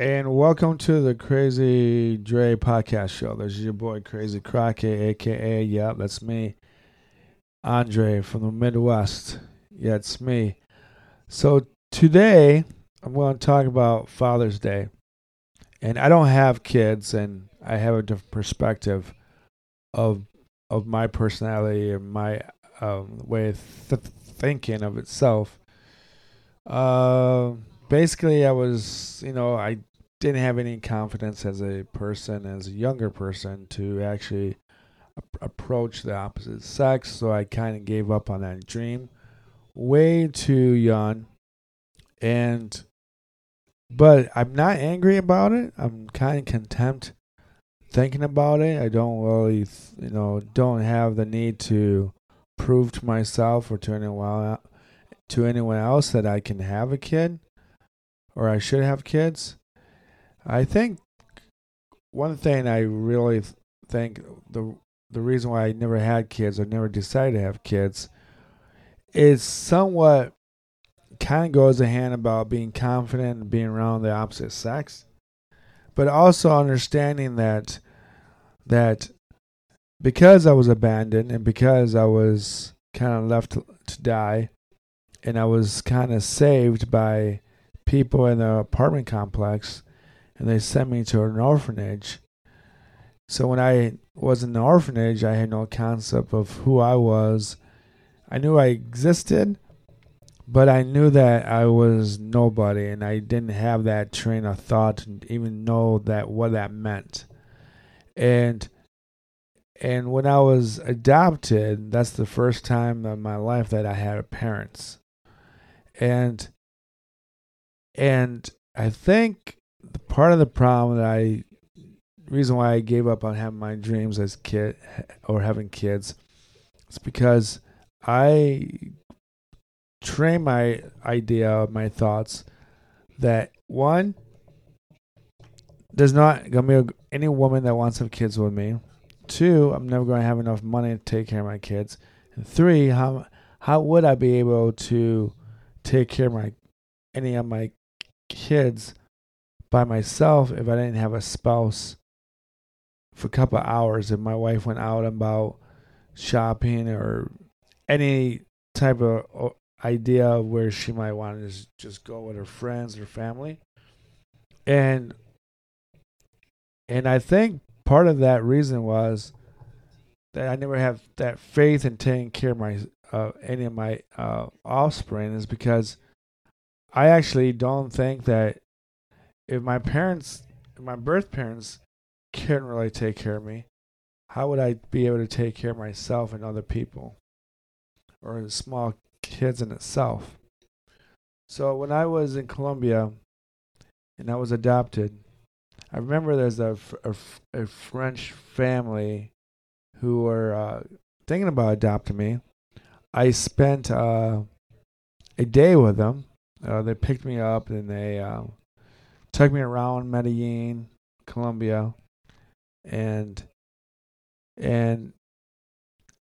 And welcome to the Crazy Dre podcast show. This is your boy Crazy Crockett, aka yeah, that's me, Andre from the Midwest. Yeah, it's me. So today I'm going to talk about Father's Day, and I don't have kids, and I have a different perspective of of my personality and my um, way of th- thinking of itself. Uh, basically, I was, you know, I didn't have any confidence as a person, as a younger person, to actually ap- approach the opposite sex. So I kind of gave up on that dream way too young. And, but I'm not angry about it. I'm kind of contempt thinking about it. I don't really, you know, don't have the need to prove to myself or to anyone to anyone else that I can have a kid or I should have kids. I think one thing I really think the the reason why I never had kids or never decided to have kids is somewhat kind of goes a hand about being confident and being around the opposite sex, but also understanding that that because I was abandoned and because I was kind of left to, to die, and I was kind of saved by people in the apartment complex, and they sent me to an orphanage. So when I was in the orphanage, I had no concept of who I was. I knew I existed, but I knew that I was nobody, and I didn't have that train of thought to even know that what that meant. And and when I was adopted, that's the first time in my life that I had parents. And and I think part of the problem that I reason why I gave up on having my dreams as kid or having kids is because I train my idea, my thoughts that one there's not gonna be any woman that wants to have kids with me. Two, I'm never to have enough money to take care of my kids. And three, how how would I be able to take care of my any of my kids by myself if I didn't have a spouse for a couple hours? If my wife went out about shopping or any type of idea of where she might want to just, just go with her friends or family. And and I think part of that reason was that I never have that faith in taking care of my uh, any of my uh, offspring is because I actually don't think that if my parents, if my birth parents, couldn't really take care of me, how would I be able to take care of myself and other people, or the small kids in itself? So when I was in Colombia, and I was adopted, I remember there's a, a, a French family who were uh, thinking about adopting me. I spent uh, a day with them. Uh, they picked me up and they uh, took me around Medellin, Colombia, and and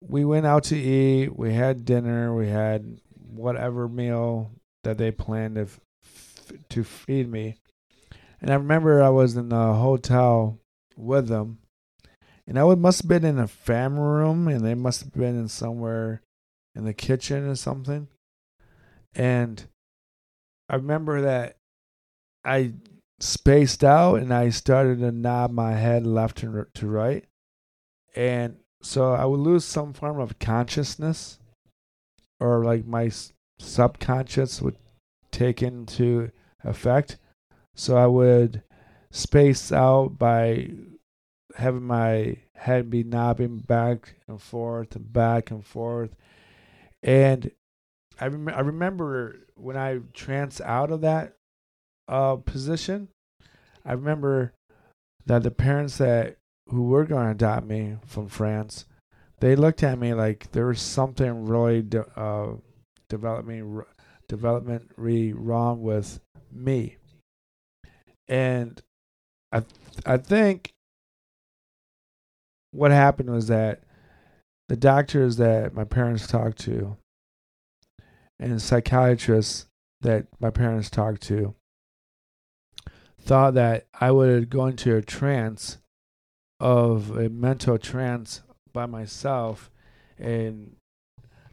we went out to eat. We had dinner. We had whatever meal that they planned to to feed me. And I remember I was in the hotel with them. And I would, must have been in a family room, and they must have been in somewhere in the kitchen or something. And I remember that I spaced out and I started to nod my head left to, right. And so I would lose some form of consciousness, or like my subconscious would take into effect so I would space out by having my head be knobbing back and forth and back and forth. And I, rem- I remember when I trance out of that uh, position, I remember that the parents that who were going to adopt me from France, they looked at me like there was something really de- uh, development developmentally wrong with me. And I I think what happened was that the doctors that my parents talked to and psychiatrists that my parents talked to thought that I would go into a trance of a mental trance by myself and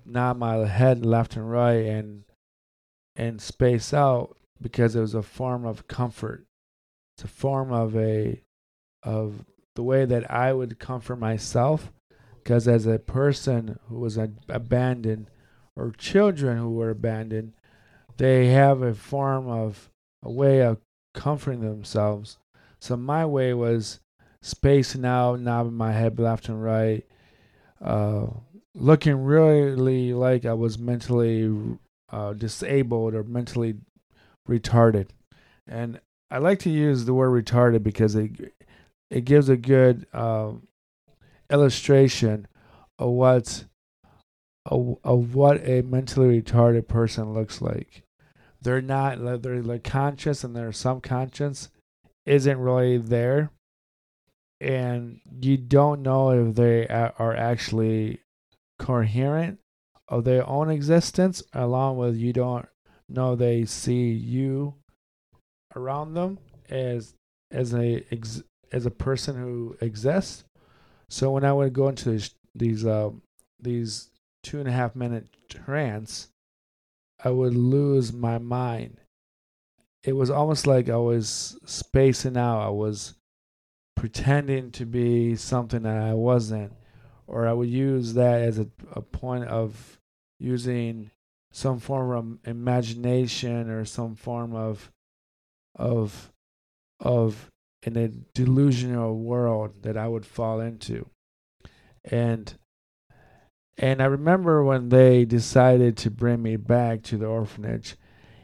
nod my head left and right and and space out because it was a form of comfort. It's a form of a of the way that I would comfort myself because as a person who was abandoned or children who were abandoned, they have a form of a way of comforting themselves. So my way was spacing out, nodding my head left and right, uh, looking really like I was mentally uh, disabled or mentally retarded. And I like to use the word retarded because it it gives a good uh, illustration of what of, of what a mentally retarded person looks like. They're not they're, they're conscious and their subconscious isn't really there, and you don't know if they are actually coherent of their own existence, along with you don't know they see you around them as as a as a person who exists. So when I would go into these these, uh, these two and a half minute trance, I would lose my mind. It was almost like I was spacing out. I was pretending to be something that I wasn't, or I would use that as a, a point of using some form of imagination or some form of of of in a delusional world that I would fall into. And and I remember when they decided to bring me back to the orphanage,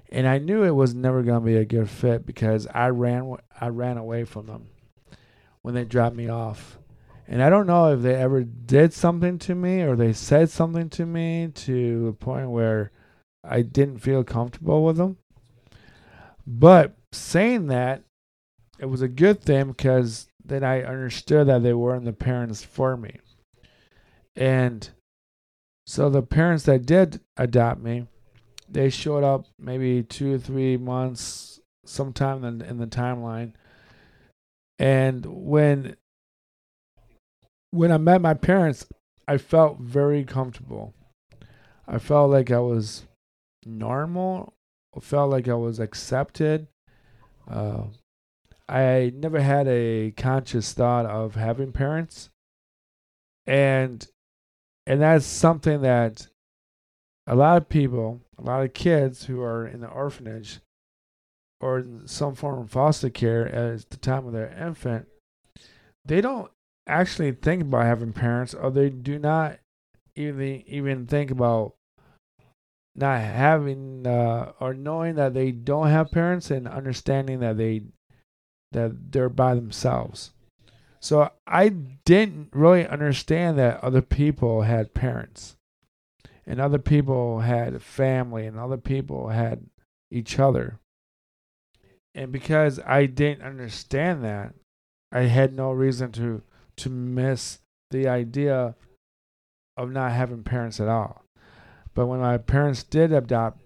and I knew it was never going to be a good fit because I ran I ran away from them when they dropped me off. And I don't know if they ever did something to me or they said something to me to the point where I didn't feel comfortable with them. But saying that, it was a good thing because then I understood that they weren't the parents for me. And so the parents that did adopt me, they showed up maybe two or three months sometime in, in the timeline. And when when I met my parents, I felt very comfortable. I felt like I was normal. I felt like I was accepted. Uh, I never had a conscious thought of having parents, and and that's something that a lot of people, a lot of kids who are in the orphanage or some form of foster care at the time of their infant, they don't actually think about having parents, or they do not even even think about not having uh, or knowing that they don't have parents and understanding that they that they're by themselves. So I didn't really understand that other people had parents and other people had family and other people had each other. And because I didn't understand that, I had no reason to to miss the idea of not having parents at all. But when my parents did adopt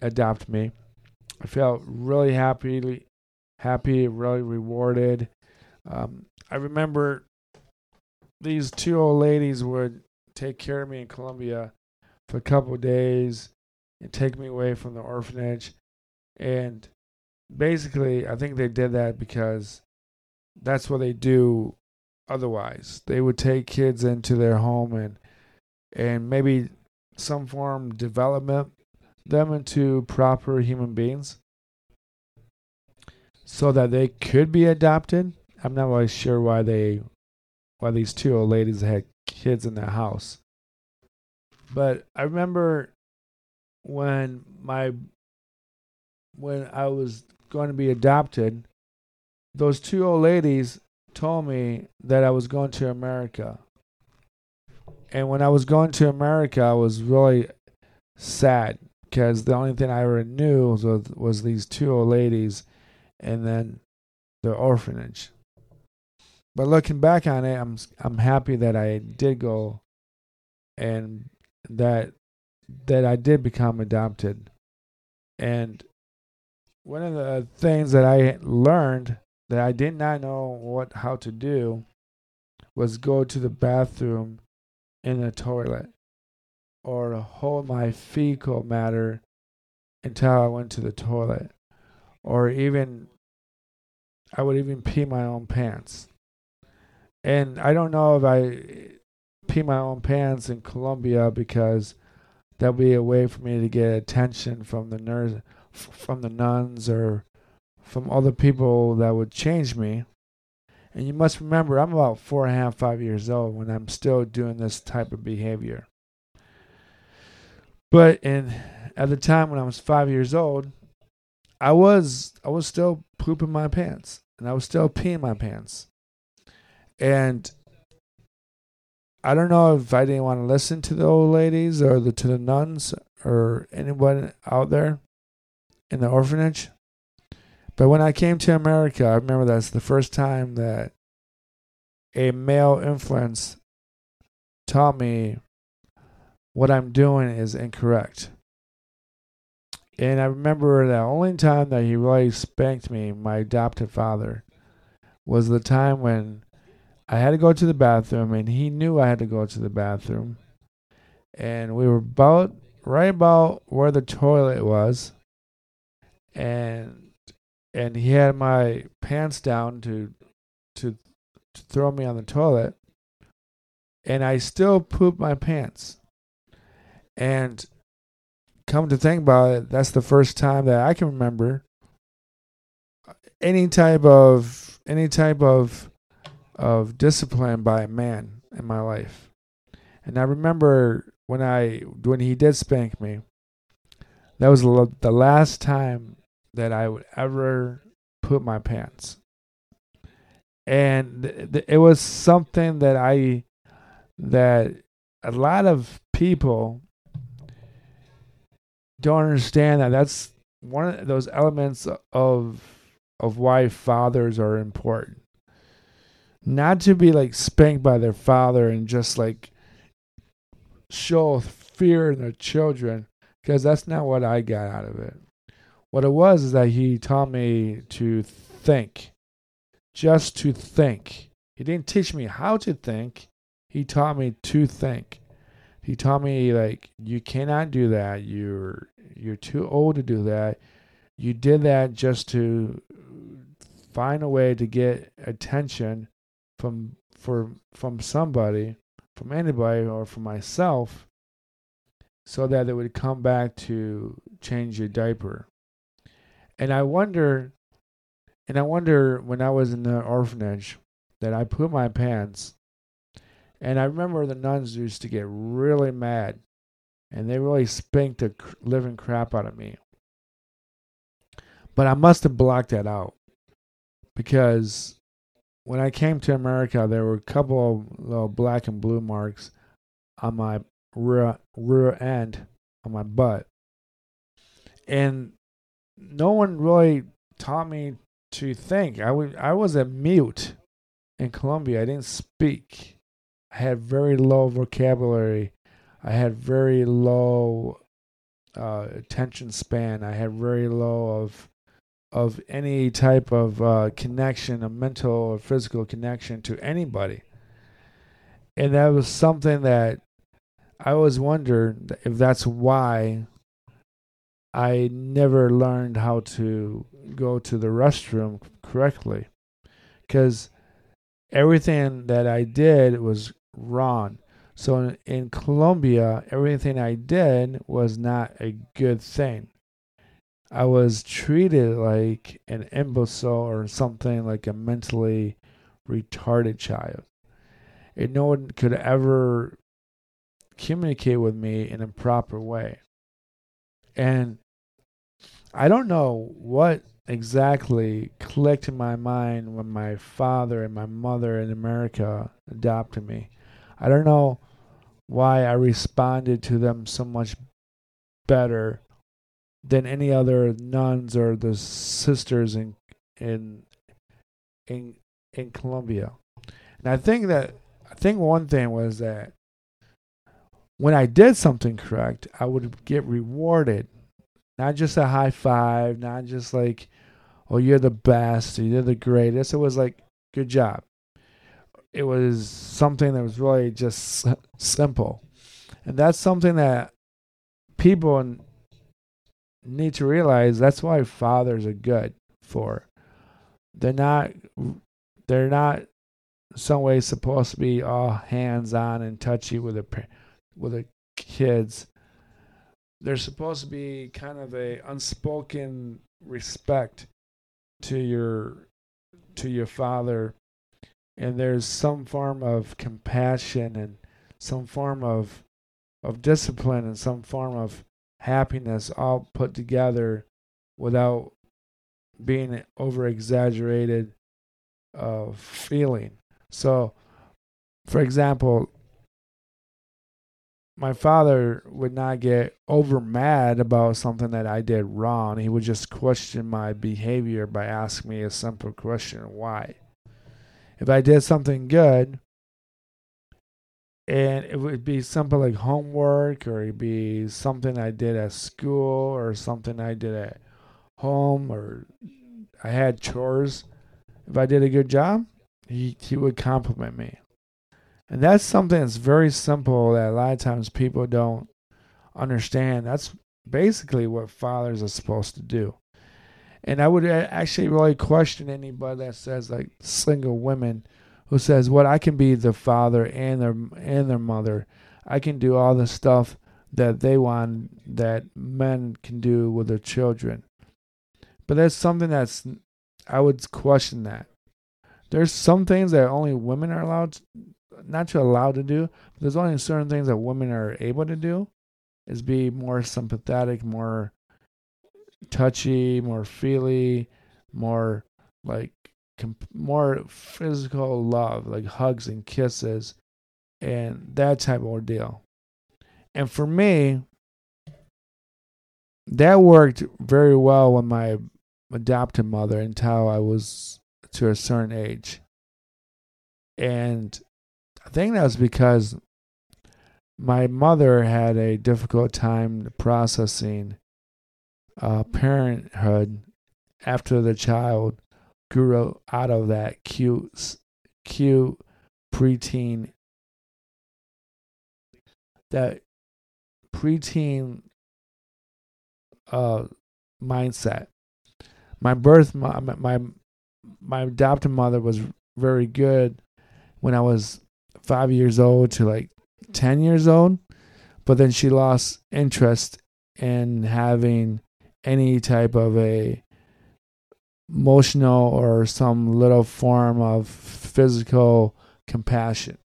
adopt me, I felt really happy happy, really rewarded. Um, I remember these two old ladies would take care of me in Colombia for a couple days and take me away from the orphanage. And basically, I think they did that because that's what they do otherwise. They would take kids into their home and and maybe some form development them into proper human beings so that they could be adopted. I'm not really sure why they why these two old ladies had kids in their house. But I remember when my when I was going to be adopted, those two old ladies told me that I was going to America. And when I was going to America, I was really sad because the only thing I ever knew was, was these two old ladies and then the orphanage. But looking back on it, I'm I'm happy that I did go, and that that I did become adopted, and one of the things that I learned that I did not know what how to do was go to the bathroom in the toilet or hold my fecal matter until I went to the toilet or even I would even pee my own pants. And I don't know if I pee my own pants in Colombia because that'll be a way for me to get attention from the nurse, from the nuns, or from other people that would change me. And you must remember, I'm about four and a half, five years old when I'm still doing this type of behavior. But in at the time when I was five years old, I was I was still pooping my pants and I was still peeing my pants. And I don't know if I didn't want to listen to the old ladies or the to the nuns or anyone out there in the orphanage. But when I came to America, I remember that's the first time that a male influence taught me what I'm doing is incorrect. And I remember the only time that he really spanked me, my adopted father, was the time when I had to go to the bathroom, and he knew I had to go to the bathroom. And we were about right about where the toilet was, and and he had my pants down to to, to throw me on the toilet, and I still pooped my pants. And come to think about it, that's the first time that I can remember any type of any type of of discipline by a man in my life. And I remember when I when he did spank me, that was the last time that I would ever put my pants. And th- th- it was something that I that a lot of people don't understand that that's one of those elements of of why fathers are important. Not to be like spanked by their father and just like show fear in their children, because that's not what I got out of it. What it was is that he taught me to think, just to think. He didn't teach me how to think, he taught me to think he taught me like you cannot do that. You're you're too old to do that. You did that just to find a way to get attention from for from somebody, from anybody or from myself so that it would come back to change your diaper. And I wonder and I wonder when I was in the orphanage that I put my pants and I remember the nuns used to get really mad and they really spanked the living crap out of me. But I must have blocked that out because when I came to America, there were a couple of little black and blue marks on my rear, rear end, on my butt. And no one really taught me to think. I, w- I was a mute in Colombia, I didn't speak. I had very low vocabulary. I had very low uh, attention span. I had very low of of any type of uh, connection, a mental or physical connection to anybody. And that was something that I always wondered if that's why I never learned how to go to the restroom correctly. Because everything that I did was wrong. So in, in Colombia, everything I did was not a good thing. I was treated like an imbecile or something like a mentally retarded child. And no one could ever communicate with me in a proper way. And I don't know what exactly clicked in my mind when my father and my mother in America adopted me. I don't know why I responded to them so much better than any other nuns or the sisters in in in in Colombia. And I think that I think one thing was that when I did something correct, I would get rewarded Not just a high five, not just like, oh, you're the best, you're the greatest. It was like, good job. It was something that was really just simple. And that's something that people need to realize that's why fathers are good for. They're not they're not some way supposed to be all hands on and touchy with the with the kids. They're supposed to be kind of a unspoken respect to your to your father and there's some form of compassion and some form of of discipline and some form of happiness all put together without being over exaggerated uh, feeling. So, for example, my father would not get over mad about something that I did wrong. He would just question my behavior by asking me a simple question why? If I did something good, and it would be something like homework or it'd be something I did at school or something I did at home or I had chores. If I did a good job, he, he would compliment me. And that's something that's very simple that a lot of times people don't understand. That's basically what fathers are supposed to do. And I would actually really question anybody that says like single women who says, "What I can be the father and their and their mother. I can do all the stuff that they want that men can do with their children." But that's something that's I would question that. There's some things that only women are allowed, to, not to allowed to do. There's only certain things that women are able to do, is be more sympathetic, more touchy, more feely, more like comp- more physical love, like hugs and kisses, and that type of ordeal. And for me, that worked very well with my adopted mother until I was to a certain age. And I think that was because my mother had a difficult time processing uh, parenthood after the child grew out of that cute, cute preteen, that preteen uh, mindset. My birth, my, my my adopted mother was very good when I was five years old to like ten years old, but then she lost interest in having any type of a emotional or some little form of physical compassion.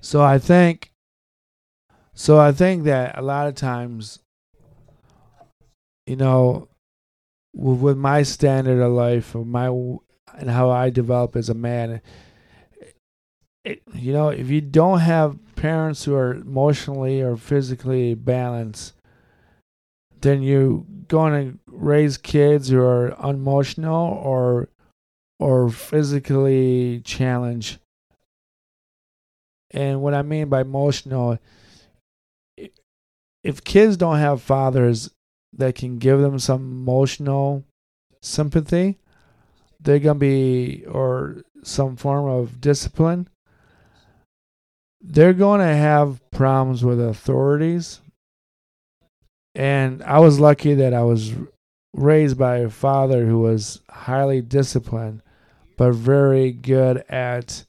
So I think so I think that a lot of times you know with my standard of life or my and how I develop as a man it, you know if you don't have parents who are emotionally or physically balanced then you're going to raise kids who are unemotional or or physically challenged. And what I mean by emotional, if kids don't have fathers that can give them some emotional sympathy, they're going to be, or some form of discipline, they're going to have problems with authorities and I was lucky that I was raised by a father who was highly disciplined, but very good at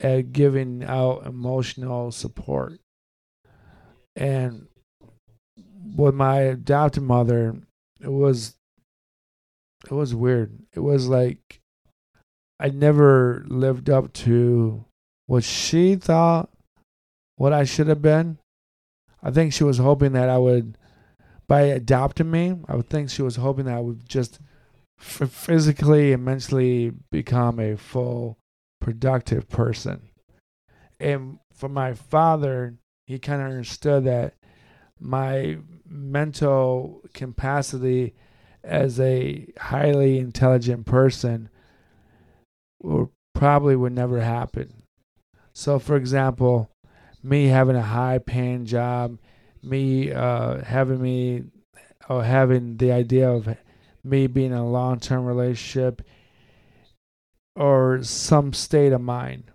at giving out emotional support. And with my adopted mother, it was it was weird. It was like I never lived up to what she thought what I should have been. I think she was hoping that I would by adopting me, I would think she was hoping that I would just f- physically and mentally become a full, productive person. And for my father, he kind of understood that my mental capacity as a highly intelligent person would probably would never happen. So, for example, me having a high paying job me uh, having me or having the idea of me being in a long term relationship or some state of mind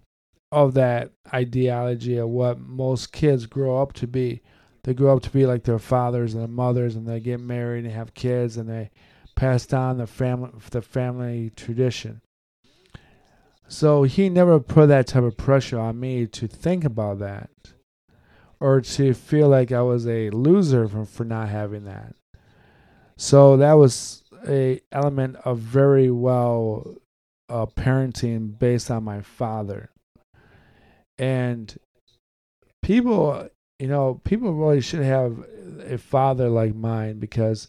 of that ideology of what most kids grow up to be. They grow up to be like their fathers and their mothers, and they get married and have kids, and they pass down the family the family tradition. So he never put that type of pressure on me to think about that, or to feel like I was a loser for, for not having that. So that was a element of very well uh, parenting based on my father. And people, you know, people really should have a father like mine because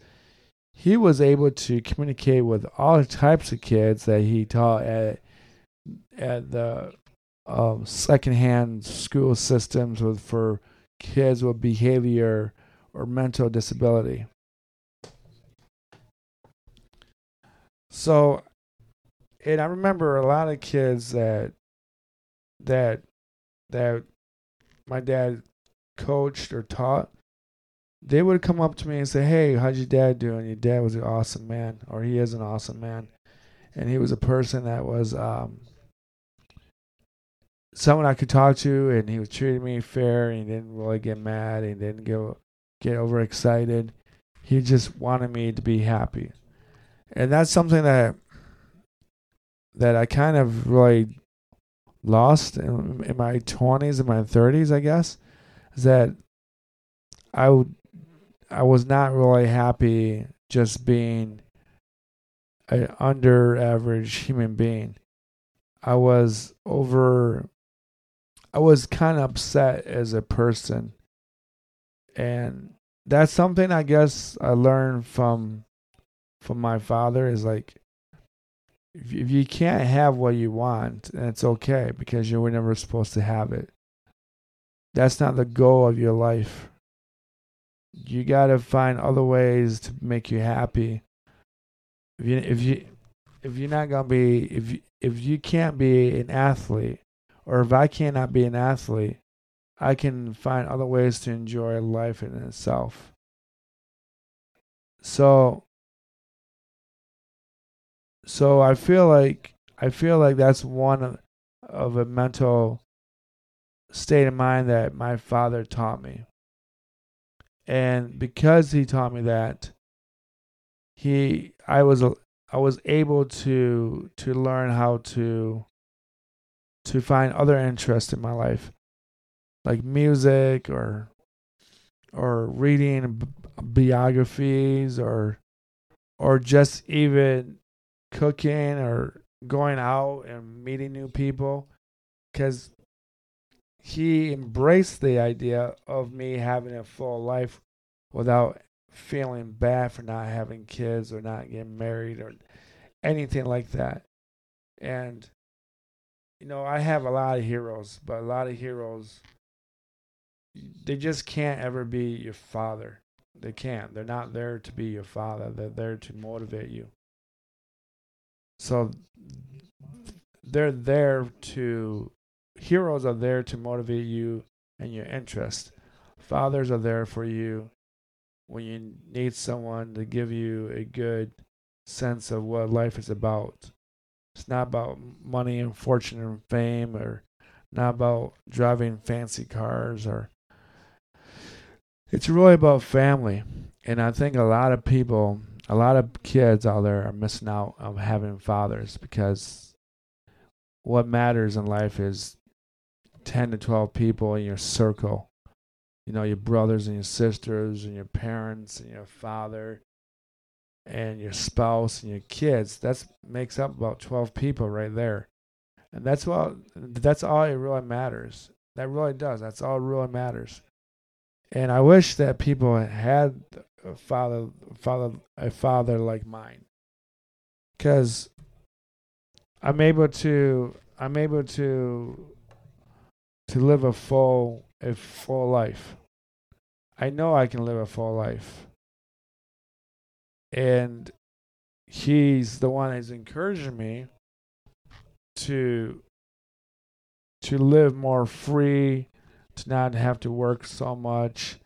he was able to communicate with all types of kids that he taught at at the um, secondhand school systems with for kids with behavior or mental disability. So, and I remember a lot of kids that that that my dad coached or taught. They would come up to me and say, "Hey, how's your dad doing? Your dad was an awesome man, or he is an awesome man, and he was a person that was um, someone I could talk to, and he was treating me fair, and he didn't really get mad, and he didn't go get overexcited. He just wanted me to be happy." and that's something that that I kind of really lost in, in my 20s and my 30s, I guess, is that I would I was not really happy just being an under average human being. I was over I was kind of upset as a person. And that's something I guess I learned from from my father is like if, you can't have what you want, then it's okay because you were never supposed to have it. That's not the goal of your life. You got to find other ways to make you happy. If you if you if you're not gonna be if you, if you can't be an athlete, or if I cannot be an athlete, I can find other ways to enjoy life in itself. So so I feel like I feel like that's one of, of a mental state of mind that my father taught me. And because he taught me that, he I was I was able to to learn how to to find other interests in my life, like music or or reading biographies or or just even cooking or going out and meeting new people because he embraced the idea of me having a full life without feeling bad for not having kids or not getting married or anything like that. And, you know, I have a lot of heroes, but a lot of heroes, they just can't ever be your father. They can't. They're not there to be your father, they're there to motivate you. So they're there to heroes are there to motivate you and your interest. Fathers are there for you when you need someone to give you a good sense of what life is about. It's not about money and fortune and fame or not about driving fancy cars or it's really about family. And I think a lot of people a lot of kids out there are missing out on having fathers because what matters in life is 10 to 12 people in your circle. You know, your brothers and your sisters and your parents and your father and your spouse and your kids. That makes up about 12 people right there. And that's what that's all it really matters. That really does. That's all really matters. And I wish that people had a father, father, a father like mine, because I'm able to, I'm able to, to live a full, a full life. I know I can live a full life, and he's the one that's encouraging me to to live more free, to not have to work so much,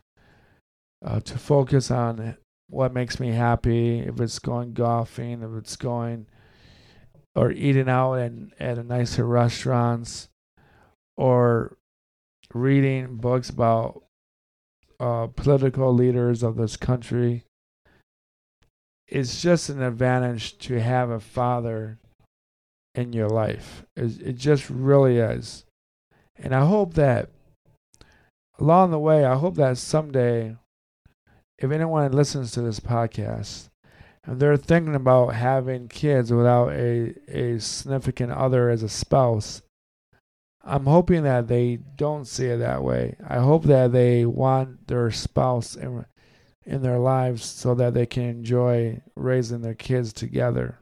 uh, to focus on what makes me happy. If it's going golfing, if it's going or eating out and at a nicer restaurants, or reading books about uh, political leaders of this country. It's just an advantage to have a father in your life. It, it just really is. And I hope that along the way, I hope that someday, if anyone listens to this podcast and they're thinking about having kids without a, a significant other as a spouse, I'm hoping that they don't see it that way. I hope that they want their spouse in, in their lives so that they can enjoy raising their kids together,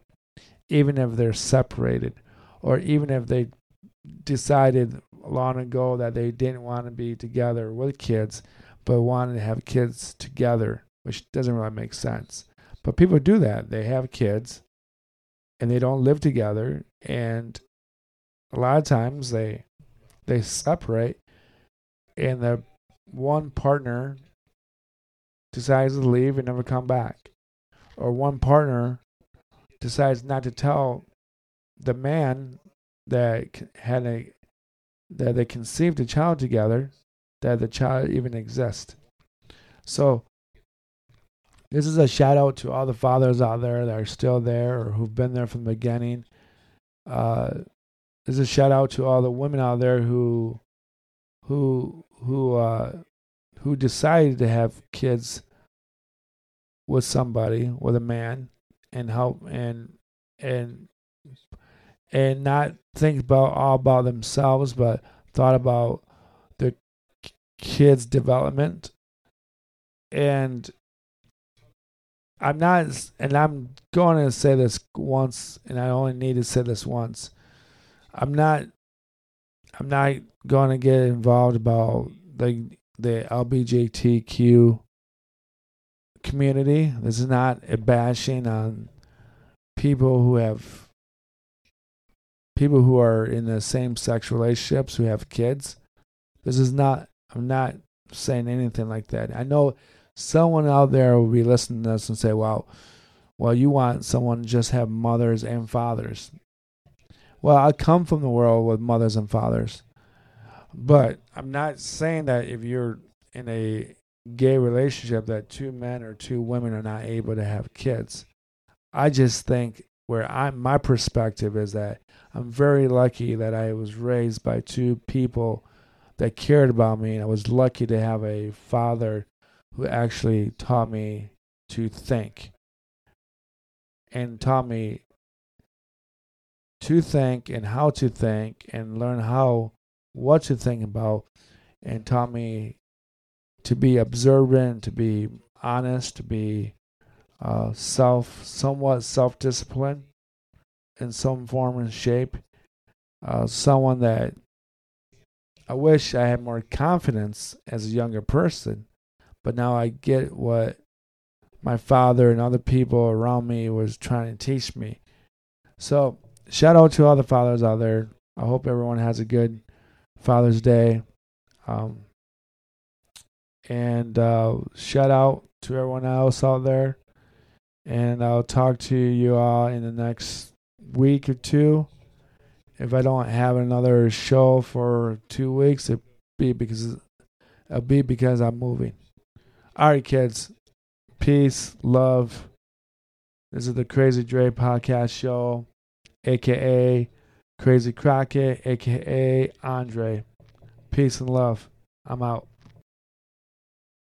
even if they're separated, or even if they decided long ago that they didn't want to be together with kids, but wanted to have kids together, which doesn't really make sense. But people do that. They have kids and they don't live together. And a lot of times they they separate and the one partner decides to leave and never come back. Or one partner decides not to tell the man that had a that they conceived a child together that the child even exists. So this is a shout out to all the fathers out there that are still there or who've been there from the beginning. Uh, this is a shout out to all the women out there who who who uh, who decided to have kids with somebody, with a man, and help and and and not think about all about themselves, but thought about their kids' development. And I'm not, and I'm going to say this once, and I only need to say this once. I'm not, I'm not going to get involved about the the LBGTQ community. This is not a bashing on people who have people who are in the same sex relationships who have kids. This is not, I'm not saying anything like that. I know someone out there will be listening to us and say, well, well, you want someone to just have mothers and fathers. Well, I come from the world with mothers and fathers. But I'm not saying that if you're in a gay relationship that two men or two women are not able to have kids. I just think where I my perspective is that I'm very lucky that I was raised by two people that cared about me and I was lucky to have a father who actually taught me to think and taught me to think and how to think and learn how what to think about and taught me to be observant to be honest to be uh, self, somewhat self disciplined in some form and shape. Uh, someone that I wish I had more confidence as a younger person, but now I get what my father and other people around me was trying to teach me. So, shout out to all the fathers out there. I hope everyone has a good Father's Day. Um, and uh, shout out to everyone else out there and I'll talk to you all in the next week or two. If I don't have another show for two weeks, it be because it'll be because I'm moving. All right, kids. Peace, love. This is the Crazy Dre podcast show, aka Crazy Crockett, aka Andre. Peace and love. I'm out.